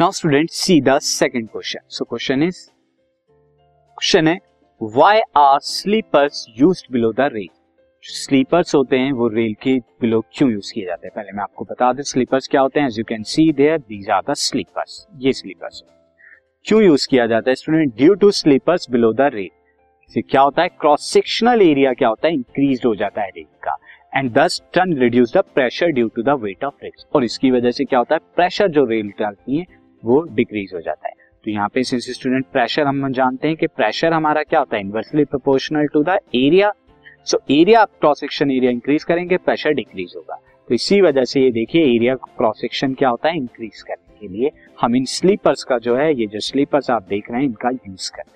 Now student see the second question so question is question है why are sleepers used below the rail sleepers होते हैं, वो rail के below क्यों use किए जाते हैं? पहले मैं आपको बता दें स्लीपर्स क्या होते हैं? As you can see there these are the sleepers ये स्लीपर्स क्यों यूज़ किया जाता है student due to sleepers below the rail से क्या होता है? क्रॉस सेक्शनल एरिया क्या होता है? इंक्रीज हो जाता है रेल का। एंड दस ton reduce the pressure due to the weight of rail और इसकी वजह से क्या होता है? प्रेशर जो रेल डालती है वो डिक्रीज हो जाता है। तो यहाँ पे सिंस स्टूडेंट प्रेशर हम जानते हैं कि प्रेशर हमारा क्या होता है? Inversely proportional to the area so area आप क्रॉस सेक्शन एरिया इंक्रीज करेंगे प्रेशर डिक्रीज होगा। तो इसी वजह से ये देखिए एरिया क्रॉस सेक्शन क्या होता है? इंक्रीज करने के लिए। हम इन स्लीपर्स का जो है, ये जो स्लीपर्स आप देख रहे हैं, इनका यूज़ करते हैं।